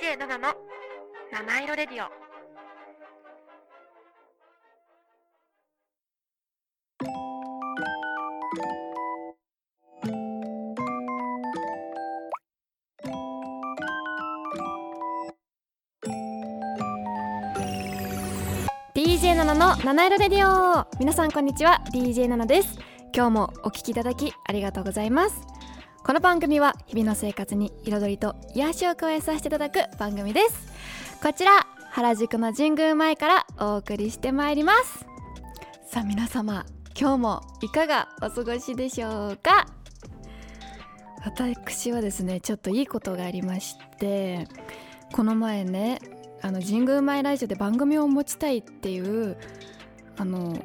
DJ7 の七色レディオ。7の七色レディオ。皆さんこんにちは。DJ7 です。今日もお聞きいただきありがとうございます。この番組は日々の生活に彩りと癒しを加えさせていただく番組です。こちら原宿の神宮前からお送りしてまいります。さあ皆様今日もいかがお過ごしでしょうか？私はですねちょっといいことがありましてこの前ねあの神宮前ラジオで番組を持ちたいっていうあの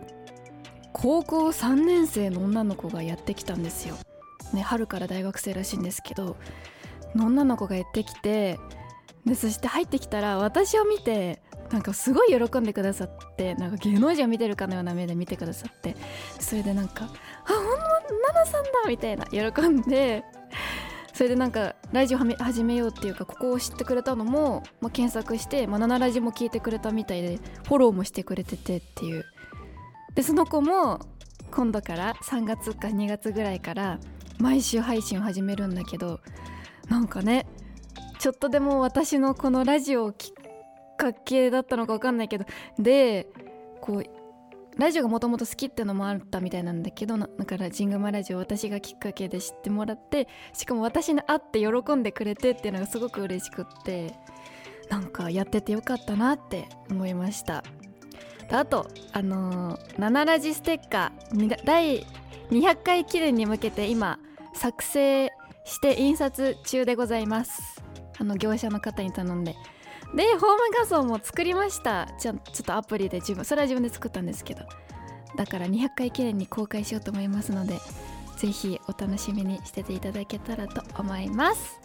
高校3年生の女の子がやってきたんですよ。ね、春から大学生らしいんですけど女の子がやってきてでそして入ってきたら私を見てなんかすごい喜んでくださってなんか芸能人を見てるかのような目で見てくださってそれでなんか「あほんの奈々さんだ!」みたいな喜んでそれでなんかラジオ始めようっていうかここを知ってくれたのも、まあ、検索して「まあ、7ラジも聞いてくれたみたいでフォローもしてくれててっていうでその子も今度から3月か2月ぐらいから毎週配信を始めるんだけどなんかねちょっとでも私のこのラジオをきっかけだったのか分かんないけどでこうラジオがもともと好きってのもあったみたいなんだけどだからジングマラジオ私がきっかけで知ってもらってしかも私に会って喜んでくれてっていうのがすごく嬉しくってなんかやっててよかったなって思いました。あとあのー、7ラジステッカー第200回記念に向けて今作成して印刷中でございます。あの業者の方に頼んで。でホーム画像も作りました。ちょちょっとアプリで自分それは自分で作ったんですけど。だから200回記念に公開しようと思いますので是非お楽しみにしてていただけたらと思います。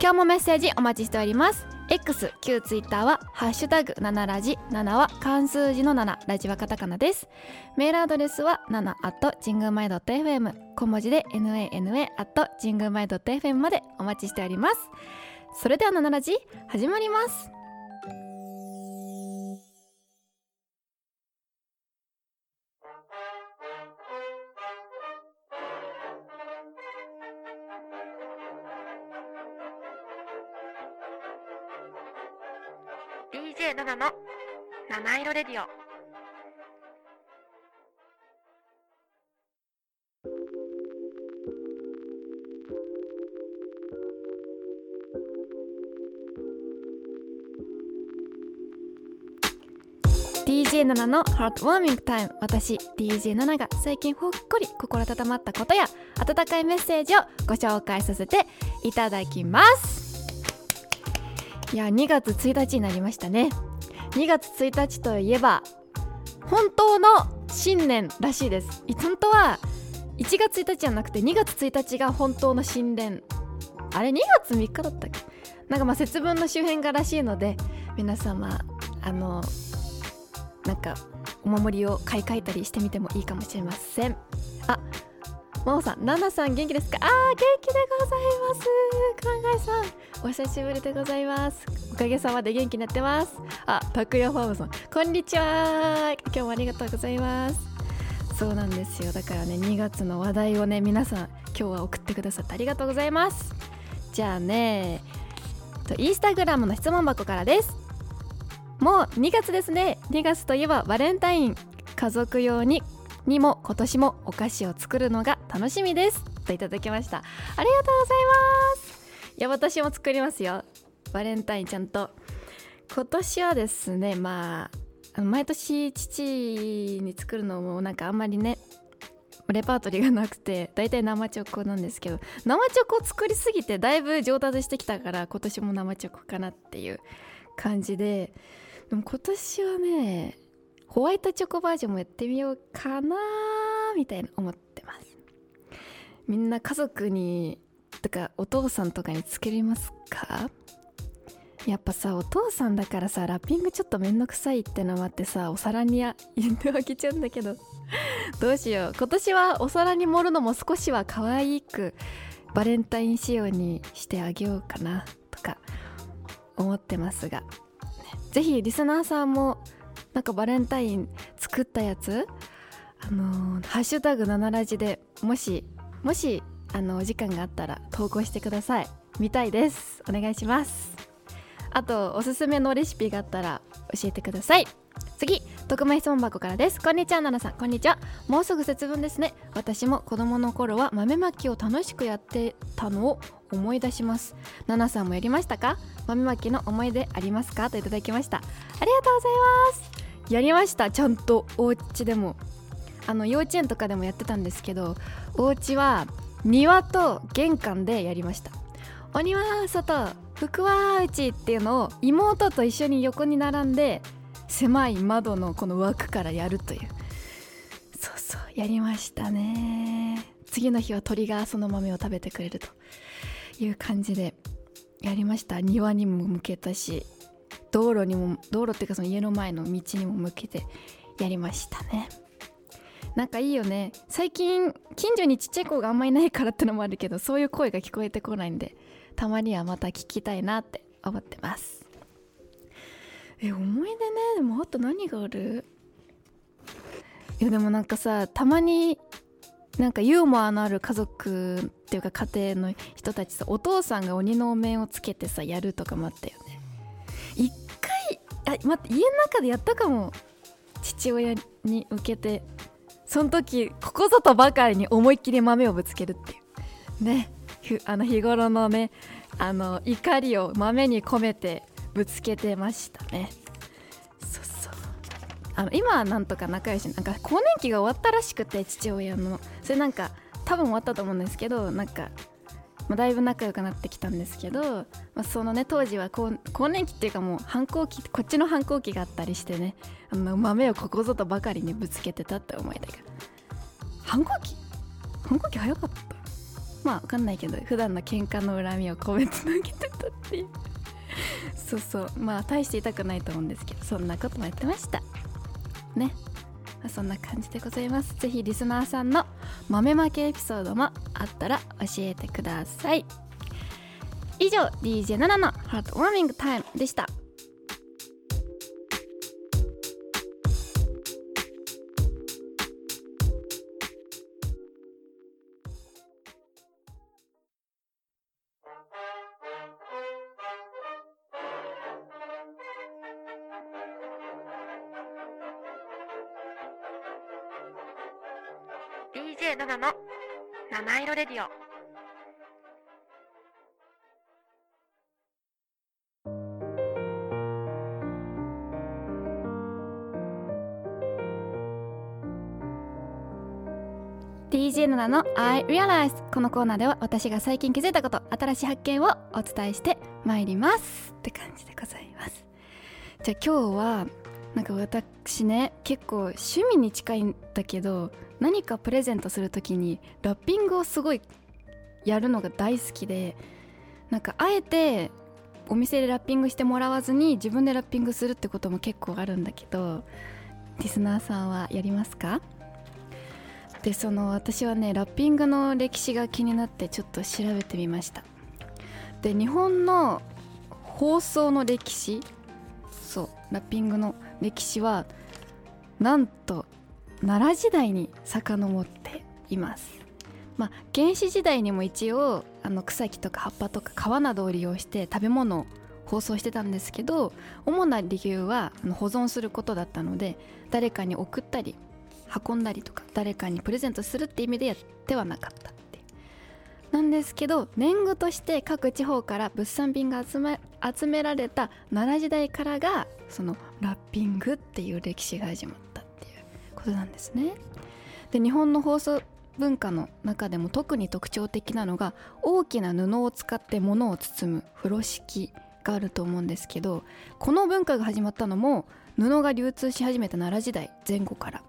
今日もメッセージお待ちしております。X 旧 Twitter は「ハッシュタグ #7 ラジ」7は漢数字の7ラジはカタカナです。メールアドレスは7 at 神宮前 .fm 小文字で nana at 神宮前 .fm までお待ちしております。それでは7ラジ始まります。DJ7 の七色レディオ？DJ7 のハートウォーミングタイム私 DJ7 が最近ほっこり心温まったことや温かいメッセージをご紹介させていただきますいや2月1日になりましたね。2月1日といえば本当の新年らしいです。本当は1月1日じゃなくて2月1日が本当の新年。あれ2月3日だったっけ？なんかまあ節分の周辺がらしいので皆様あのなんかお守りを買い替えたりしてみてもいいかもしれません。あ真央さん、ナナさん元気ですか？あー、元気でございます。考えさん、お久しぶりでございます。おかげさまで元気になってます。あ、タクヤファームさん、こんにちは。今日もありがとうございます。そうなんですよ。だからね、2月の話題をね、皆さん、今日は送ってくださってありがとうございます。じゃあね、インスタグラムの質問箱からです。もう2月ですね。2月といえばバレンタイン。家族用ににも今年もお菓子を作るのが楽しみです。といただきました。ありがとうございます。いや私も作りますよ。バレンタインちゃんと。今年はですねまあ毎年父に作るのもなんかあんまりねレパートリーがなくて大体生チョコなんですけど生チョコ作りすぎてだいぶ上達してきたから今年も生チョコかなっていう感じででも今年はねホワイトチョコバージョンもやってみようかなみたいな思ってます。みんな家族にとかお父さんとかにつけれますか？やっぱさお父さんだからさラッピングちょっとめんどくさいってのもあってさお皿に入れてあげちゃうんだけど。どうしよう。今年はお皿に盛るのも少しは可愛くバレンタイン仕様にしてあげようかなとか思ってますが、ね、ぜひリスナーさんもなんかバレンタイン作ったやつ？あのーハッシュタグ7ラジでもしもしあのお時間があったら投稿してください。見たいです。お願いします。あとおすすめのレシピがあったら教えてください。次。特命質問箱からです。こんにちは奈々さん。こんにちは。もうすぐ節分ですね。私も子供の頃は豆まきを楽しくやってたのを思い出します。奈々さんもやりましたか？豆まきの思い出ありますか？といただきました。ありがとうございます。やりました。ちゃんとお家でも。あの幼稚園とかでもやってたんですけどお家は庭と玄関でやりました。鬼は外福は内っていうのを妹と一緒に横に並んで狭い窓のこの枠からやるという。そうそうやりましたね。次の日は鳥がその豆を食べてくれるという感じでやりました。庭にも向けたし道路にも道路っていうかその家の前の道にも向けてやりましたね。なんかいいよね。最近近所にちっちゃい子があんまりいないからってのもあるけどそういう声が聞こえてこないんでたまにはまた聞きたいなって思ってます。え思い出ね。でもあと何がある？いやでもなんかさたまになんかユーモアのある家族っていうか家庭の人たちさお父さんが鬼のお面をつけてさやるとかもあったよね。一回あ待って家の中でやったかも。父親に向けて。その時ここぞとばかりに思いっきり豆をぶつけるっていう。ね。あの日頃のねあの怒りを豆に込めてぶつけてましたね。そうそう。あの今はなんとか仲良しなんか更年期が終わったらしくて父親のそれなんか多分終わったと思うんですけどなんか、まあ、だいぶ仲良くなってきたんですけど、まあ、そのね当時は更年期っていうかもう反抗期こっちの反抗期があったりしてねあの豆をここぞとばかりにぶつけてたって思い出が。反抗期？反抗期早かった？まあ分かんないけど普段の喧嘩の恨みを込めて投げてたっていう。そうそう。まあ大して痛くないと思うんですけどそんなこともやってました。ね。まそんな感じでございます。是非リスナーさんの豆まきエピソードもあったら教えてください。以上 DJ7 のハートウォーミングタイムでした「DJ7 の I Realize」このコーナーでは私が最近気づいたこと新しい発見をお伝えしてまいりますって感じでございます。じゃあ今日はなんか私ね結構趣味に近いんだけど何かプレゼントする時にラッピングをすごいやるのが大好きでなんかあえてお店でラッピングしてもらわずに自分でラッピングするってことも結構あるんだけどリスナーさんはやりますか？でその私はねラッピングの歴史が気になってちょっと調べてみました。で日本の放送の歴史そうラッピングの歴史はなんと奈良時代に遡っています。まあ原始時代にも一応あの草木とか葉っぱとか皮などを利用して食べ物を包装してたんですけど主な理由は保存することだったので誰かに送ったり運んだりとか誰かにプレゼントするって意味でやってはなかったってなんですけど年貢として各地方から物産品が集め集められた奈良時代からがそのラッピングっていう歴史が始まったっていうことなんですね。で日本の放送文化の中でも特に特徴的なのが大きな布を使って物を包む風呂敷があると思うんですけどこの文化が始まったのも布が流通し始めた奈良時代前後から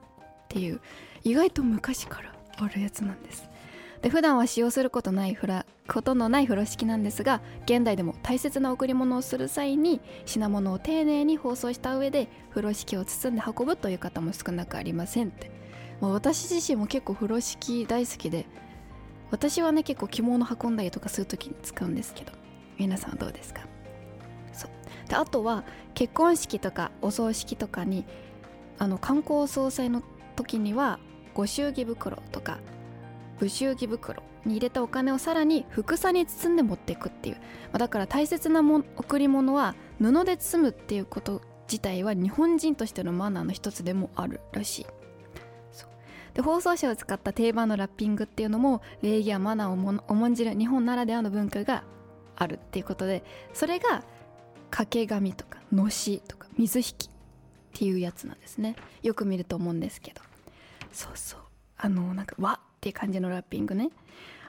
っていう意外と昔からあるやつなんです。で普段は使用することないフラことのない風呂敷なんですが現代でも大切な贈り物をする際に品物を丁寧に包装した上で風呂敷を包んで運ぶという方も少なくありませんって、まあ、私自身も結構風呂敷大好きで私はね結構着物運んだりとかする時に使うんですけど皆さんはどうですか？そう。であとは結婚式とかお葬式とかにあの観光総裁の時にはご祝儀袋とか武祝儀袋に入れたお金をさらにふくさに包んで持っていくっていう、まあ、だから大切なも贈り物は布で包むっていうこと自体は日本人としてのマナーの一つでもあるらしい。で包装紙を使った定番のラッピングっていうのも礼儀やマナーを重んじる日本ならではの文化があるっていうことでそれが掛け紙とかのしとか水引きっていうやつなんですね。よく見ると思うんですけど。そうそう。あのなんか和っていう感じのラッピングね。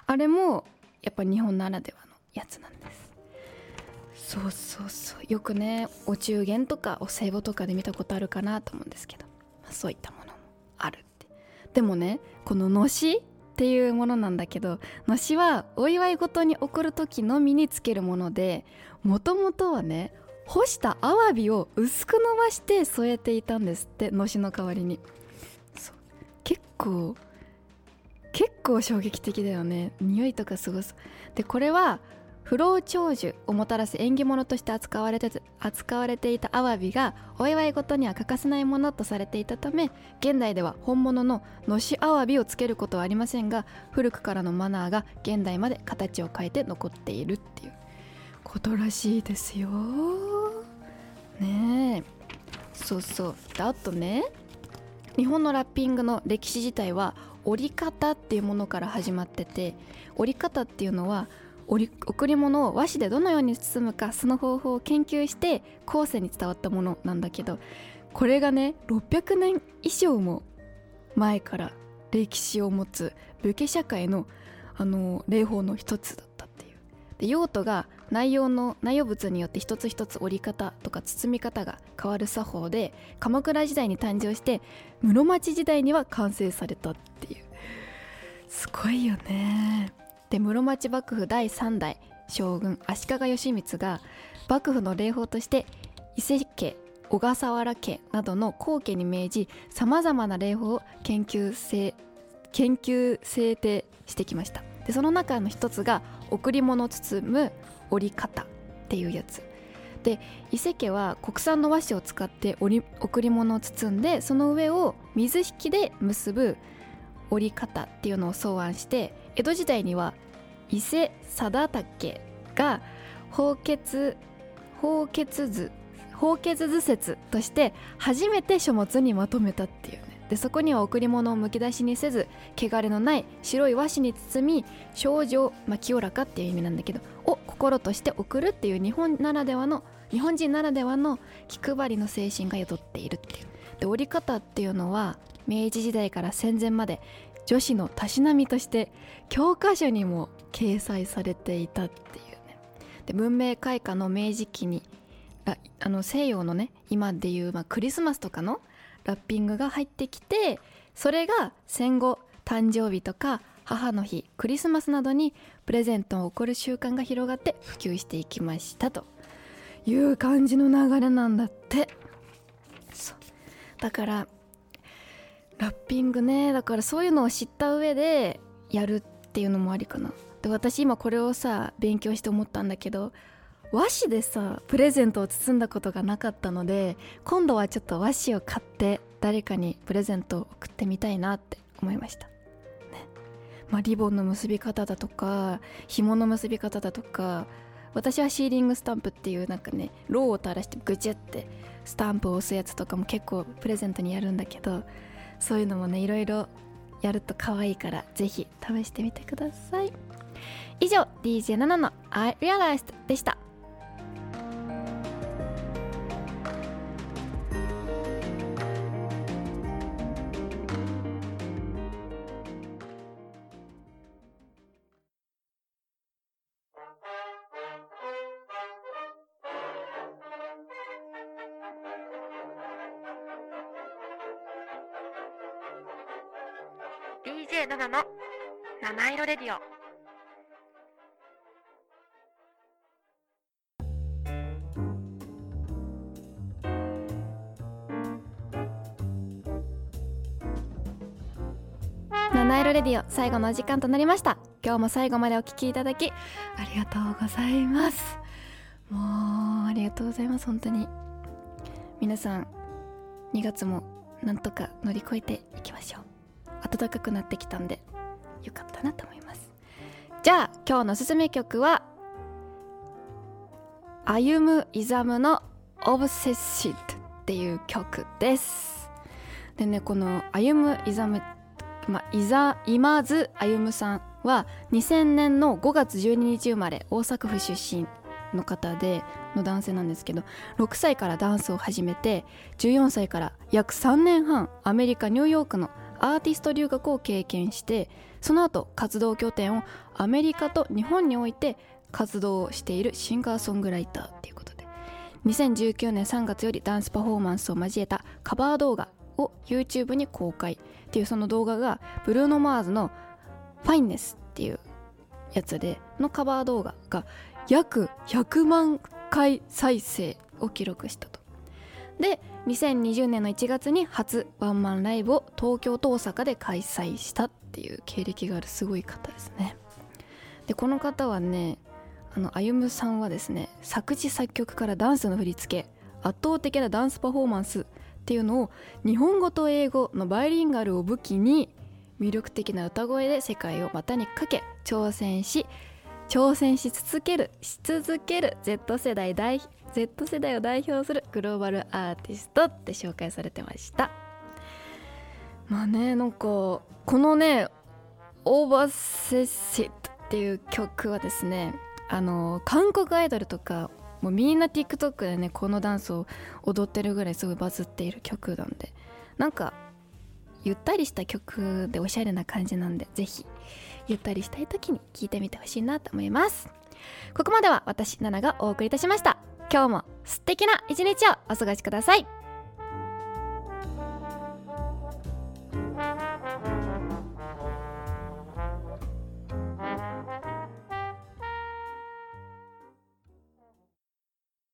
あれもやっぱ日本ならではのやつなんです。そうそうそう。よくねお中元とかお歳暮とかで見たことあるかなと思うんですけど、まあ、そういったものもあるって。でもねこののしっていうものなんだけどのしはお祝い事に送る時のみにつけるものでもともとはね干したアワビを薄く伸ばして添えていたんですってのしの代わりに。構結構衝撃的だよね匂いとかすごそうでこれは不老長寿をもたらす縁起物として扱われて扱われていたアワビがお祝い事には欠かせないものとされていたため現代では本物ののしアワビをつけることはありませんが古くからのマナーが現代まで形を変えて残っているっていう。ことらしいですよ。ね。えそうそう。であとね。日本のラッピングの歴史自体は折り方っていうものから始まってて折り方っていうのは贈り物を和紙でどのように包むかその方法を研究して後世に伝わったものなんだけどこれがね600年以上も前から歴史を持つ武家社会のあの礼法の一つだったっていう。で用途が内容の内容物によって一つ一つ折り方とか包み方が変わる作法で鎌倉時代に誕生して室町時代には完成されたっていう。すごいよね。で室町幕府第3代将軍足利義満が幕府の礼法として伊勢家小笠原家などの後家に命じさまざまな礼法を研究制研究制定してきました。でその中の一つが贈り物包む折り方っていうやつ。で伊勢家は国産の和紙を使ってり贈り物を包んでその上を水引きで結ぶ折り方っていうのを草案して江戸時代には伊勢貞武が法血法血図法血図説として初めて書物にまとめたっていう。でそこには贈り物をむき出しにせず汚れのない白い和紙に包み症状、まあ、清らかっていう意味なんだけどを心として送るっていう日本ならではの日本人ならではの気配りの精神が宿っているっていう。で折り方っていうのは明治時代から戦前まで女子のたしなみとして教科書にも掲載されていたっていうね。で文明開化の明治期にあの西洋のね今でいう、まあ、クリスマスとかのラッピングが入ってきてそれが戦後誕生日とか母の日クリスマスなどにプレゼントを贈る習慣が広がって普及していきましたという感じの流れなんだって。だからラッピングね。だからそういうのを知った上でやるっていうのもありかな。で私今これをさ勉強して思ったんだけど和紙でさプレゼントを包んだことがなかったので今度はちょっと和紙を買って誰かにプレゼントを送ってみたいなって思いました、ね。まあ、リボンの結び方だとか紐の結び方だとか私はシーリングスタンプっていうなんかねローを垂らしてぐちゅってスタンプを押すやつとかも結構プレゼントにやるんだけどそういうのもねいろいろやると可愛いからぜひ試してみてください。以上 DJ7 の I Realized でした。DJ7 の。七色レディオ。七色レディオ最後の時間となりました。今日も最後までお聞きいただきありがとうございます。もうありりがとうございます本当に。皆さん2月もなんとか乗り越えていきましょう。暖かくなってきたんでよかったなと思います。じゃあ今日のおすすめ曲は歩むイザムの「オブセッシッド」っていう曲です。でねこの歩むイザムまあ、いざ今津歩さんは2000年の5月12日生まれ大阪府出身の方での男性なんですけど6歳からダンスを始めて14歳から約3年半アメリカニューヨークのアーティスト留学を経験してその後活動拠点をアメリカと日本において活動をしているシンガーソングライターっていうことで。2019年3月よりダンスパフォーマンスを交えたカバー動画を YouTube に公開っていうその動画がブルーノ・マーズの「ファインネス」っていうやつでのカバー動画が約100万回再生を記録したと。で2020年の1月に初ワンマンライブを東京と大阪で開催したっていう経歴があるすごい方ですね。でこの方はねあの歩さんはですね作詞作曲からダンスの振り付け圧倒的なダンスパフォーマンスっていうのを日本語と英語のバイリンガルを武器に魅力的な歌声で世界を股にかけ挑戦し挑戦し続けるし続ける Z 世代代 Z 世代を代表するグローバルアーティストって紹介されてました。まあねなんかこのね「オーバーセッシット」っていう曲はですねあの韓国アイドルとかもうみんな TikTok でねこのダンスを踊ってるぐらいすごいバズっている曲なんでなんかゆったりした曲でおしゃれな感じなんでぜひゆったりしたい時に聴いてみてほしいなと思います。ここまでは私ナナがお送りいたしました。今日も素敵な一日をお過ごしください。